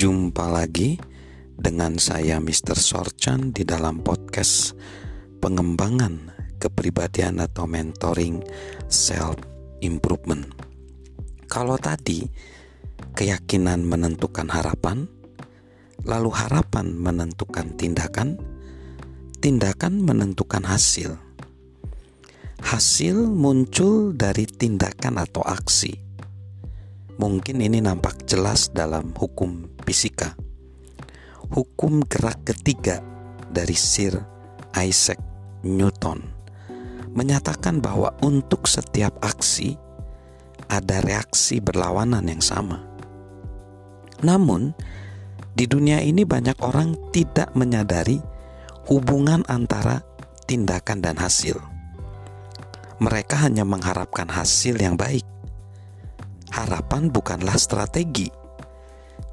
Jumpa lagi dengan saya Mr. Sorchan di dalam podcast pengembangan kepribadian atau mentoring self improvement. Kalau tadi keyakinan menentukan harapan, lalu harapan menentukan tindakan, tindakan menentukan hasil. Hasil muncul dari tindakan atau aksi. Mungkin ini nampak jelas dalam hukum fisika. Hukum gerak ketiga dari Sir Isaac Newton menyatakan bahwa untuk setiap aksi ada reaksi berlawanan yang sama. Namun, di dunia ini banyak orang tidak menyadari hubungan antara tindakan dan hasil. Mereka hanya mengharapkan hasil yang baik. Harapan bukanlah strategi.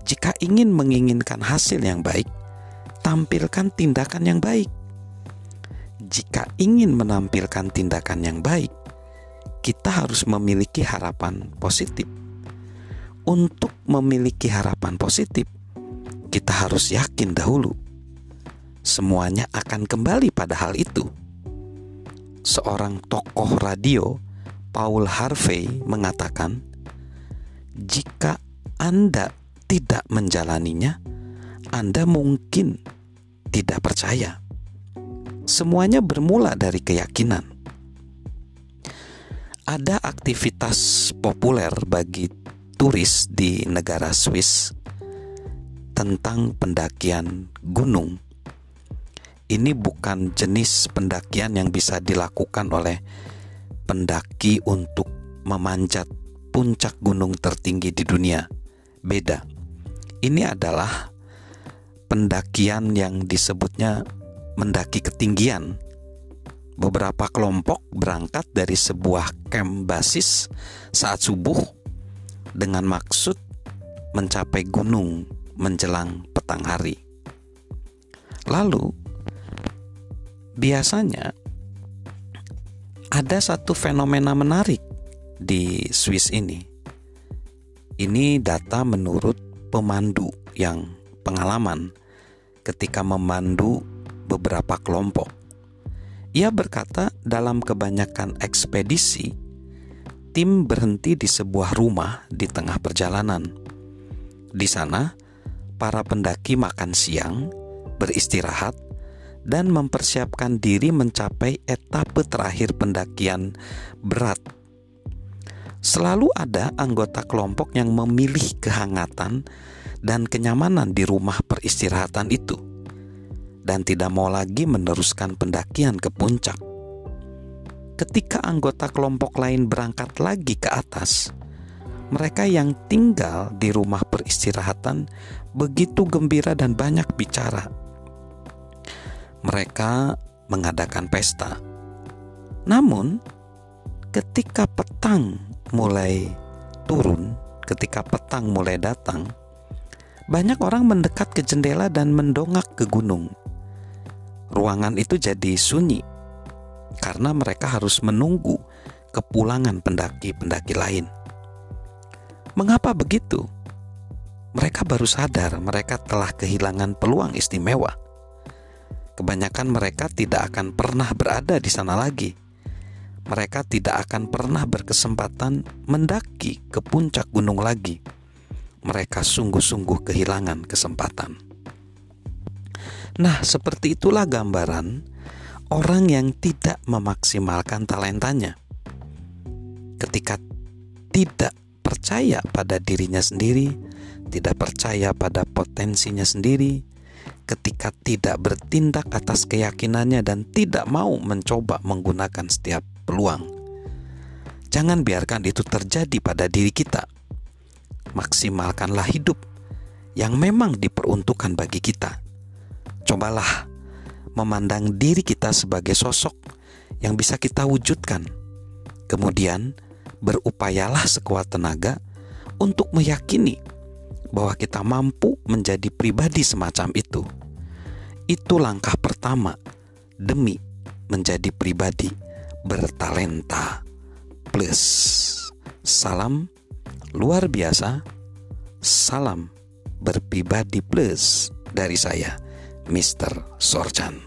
Jika ingin menginginkan hasil yang baik, tampilkan tindakan yang baik. Jika ingin menampilkan tindakan yang baik, kita harus memiliki harapan positif. Untuk memiliki harapan positif, kita harus yakin dahulu semuanya akan kembali pada hal itu. Seorang tokoh radio, Paul Harvey, mengatakan, "Jika Anda tidak menjalaninya, Anda mungkin tidak percaya." Semuanya bermula dari keyakinan ada aktivitas populer bagi turis di negara Swiss tentang pendakian gunung. Ini bukan jenis pendakian yang bisa dilakukan oleh pendaki untuk memanjat puncak gunung tertinggi di dunia. Beda. Ini adalah pendakian yang disebutnya mendaki ketinggian beberapa kelompok berangkat dari sebuah camp basis saat subuh dengan maksud mencapai gunung menjelang petang hari. Lalu, biasanya ada satu fenomena menarik di Swiss ini. Ini data menurut pemandu yang pengalaman ketika memandu beberapa kelompok. Ia berkata, dalam kebanyakan ekspedisi, tim berhenti di sebuah rumah di tengah perjalanan. Di sana, para pendaki makan siang, beristirahat, dan mempersiapkan diri mencapai etape terakhir pendakian berat. Selalu ada anggota kelompok yang memilih kehangatan dan kenyamanan di rumah peristirahatan itu dan tidak mau lagi meneruskan pendakian ke puncak. Ketika anggota kelompok lain berangkat lagi ke atas, mereka yang tinggal di rumah peristirahatan begitu gembira dan banyak bicara. Mereka mengadakan pesta. Namun, ketika petang mulai turun, ketika petang mulai datang, banyak orang mendekat ke jendela dan mendongak ke gunung ruangan itu jadi sunyi karena mereka harus menunggu kepulangan pendaki-pendaki lain. Mengapa begitu? Mereka baru sadar mereka telah kehilangan peluang istimewa. Kebanyakan mereka tidak akan pernah berada di sana lagi. Mereka tidak akan pernah berkesempatan mendaki ke puncak gunung lagi. Mereka sungguh-sungguh kehilangan kesempatan. Nah, seperti itulah gambaran orang yang tidak memaksimalkan talentanya. Ketika tidak percaya pada dirinya sendiri, tidak percaya pada potensinya sendiri, ketika tidak bertindak atas keyakinannya dan tidak mau mencoba menggunakan setiap peluang. Jangan biarkan itu terjadi pada diri kita. Maksimalkanlah hidup yang memang diperuntukkan bagi kita Cobalah memandang diri kita sebagai sosok yang bisa kita wujudkan. Kemudian, berupayalah sekuat tenaga untuk meyakini bahwa kita mampu menjadi pribadi semacam itu. Itu langkah pertama demi menjadi pribadi bertalenta. Plus, salam luar biasa, salam berpribadi plus dari saya, Mr. Sorchan.